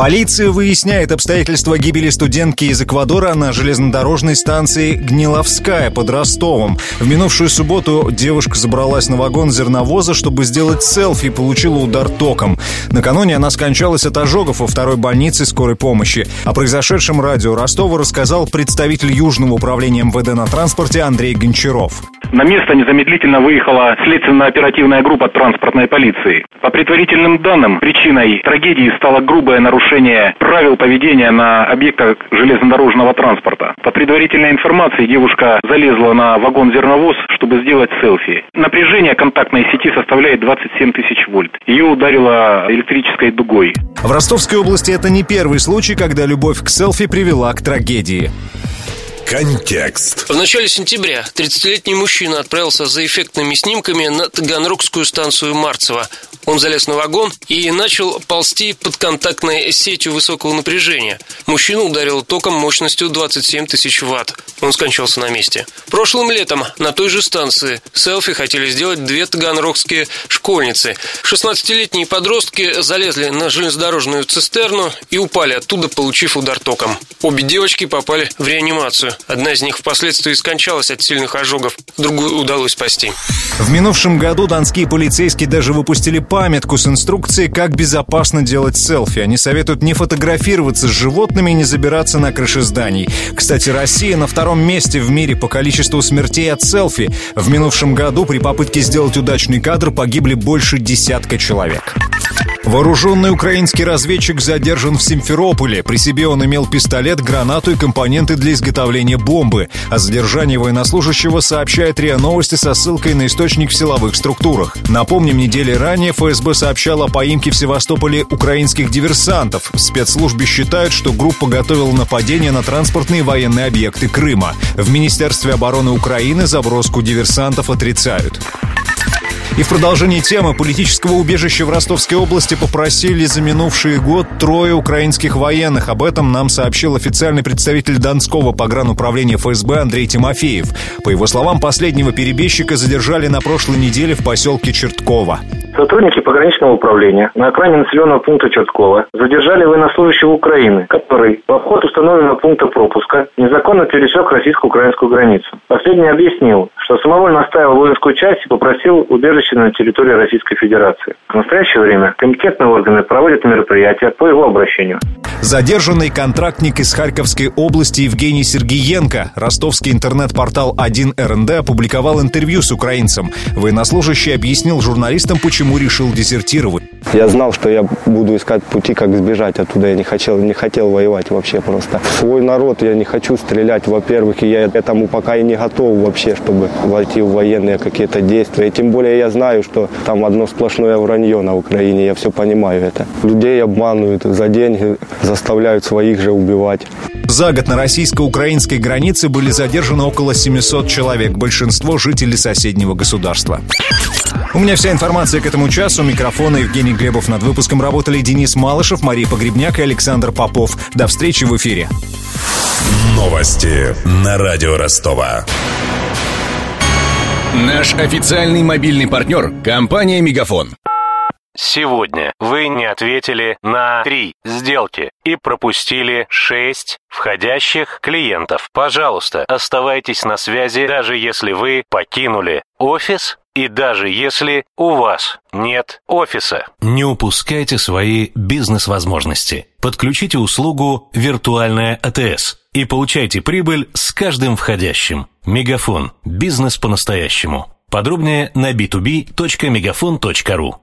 Полиция выясняет обстоятельства гибели студентки из Эквадора на железнодорожной станции Гниловская под Ростовом. В минувшую субботу девушка забралась на вагон зерновоза, чтобы сделать селфи и получила удар током. Накануне она скончалась от ожогов во второй больнице скорой помощи. О произошедшем радио Ростова рассказал представитель Южного управления МВД на транспорте Андрей Гончаров. На место незамедлительно выехала следственно-оперативная группа транспортной полиции. По предварительным данным, причиной трагедии стало грубое нарушение правил поведения на объектах железнодорожного транспорта. По предварительной информации, девушка залезла на вагон-зерновоз, чтобы сделать селфи. Напряжение контактной сети составляет 27 тысяч вольт. Ее ударило электрической дугой. В Ростовской области это не первый случай, когда любовь к селфи привела к трагедии. Контекст. В начале сентября 30-летний мужчина отправился за эффектными снимками на Таганрогскую станцию Марцево. Он залез на вагон и начал ползти под контактной сетью высокого напряжения. Мужчину ударил током мощностью 27 тысяч ватт. Он скончался на месте. Прошлым летом на той же станции селфи хотели сделать две таганрогские школьницы. 16-летние подростки залезли на железнодорожную цистерну и упали оттуда, получив удар током. Обе девочки попали в реанимацию. Одна из них впоследствии скончалась от сильных ожогов, другую удалось спасти. В минувшем году донские полицейские даже выпустили памятку с инструкцией, как безопасно делать селфи. Они советуют не фотографироваться с животными и не забираться на крыши зданий. Кстати, Россия на втором месте в мире по количеству смертей от селфи. В минувшем году при попытке сделать удачный кадр погибли больше десятка человек. Вооруженный украинский разведчик задержан в Симферополе. При себе он имел пистолет, гранату и компоненты для изготовления бомбы. О задержании военнослужащего сообщает РИА Новости со ссылкой на источник в силовых структурах. Напомним, недели ранее ФСБ сообщала о поимке в Севастополе украинских диверсантов. В спецслужбе считают, что группа готовила нападение на транспортные военные объекты Крыма. В Министерстве обороны Украины заброску диверсантов отрицают. И в продолжении темы политического убежища в Ростовской области попросили за минувший год трое украинских военных. Об этом нам сообщил официальный представитель Донского погрануправления ФСБ Андрей Тимофеев. По его словам, последнего перебежчика задержали на прошлой неделе в поселке Чертково. Сотрудники пограничного управления на окраине населенного пункта Черткова задержали военнослужащего Украины, который в обход установленного пункта пропуска незаконно пересек российско-украинскую границу. Последний объяснил, что самовольно оставил воинскую часть и попросил убежище на территории Российской Федерации. В настоящее время комитетные органы проводят мероприятия по его обращению. Задержанный контрактник из Харьковской области Евгений Сергеенко. Ростовский интернет-портал 1РНД опубликовал интервью с украинцем. Военнослужащий объяснил журналистам, почему решил дезертировать. Я знал, что я буду искать пути, как сбежать оттуда. Я не хотел, не хотел воевать вообще просто. Свой народ я не хочу стрелять, во-первых, и я этому пока и не готов вообще, чтобы войти в военные какие-то действия. И тем более я знаю, что там одно сплошное вранье на Украине, я все понимаю это. Людей обманывают за деньги, заставляют своих же убивать. За год на российско-украинской границе были задержаны около 700 человек, большинство жителей соседнего государства. У меня вся информация к этому часу. Микрофона Евгений Глебов. Над выпуском работали Денис Малышев, Мария Погребняк и Александр Попов. До встречи в эфире. Новости на радио Ростова. Наш официальный мобильный партнер – компания «Мегафон». Сегодня вы не ответили на три сделки и пропустили шесть входящих клиентов. Пожалуйста, оставайтесь на связи, даже если вы покинули офис и даже если у вас нет офиса. Не упускайте свои бизнес-возможности. Подключите услугу «Виртуальная АТС» и получайте прибыль с каждым входящим. Мегафон. Бизнес по-настоящему. Подробнее на b2b.мегафон.ру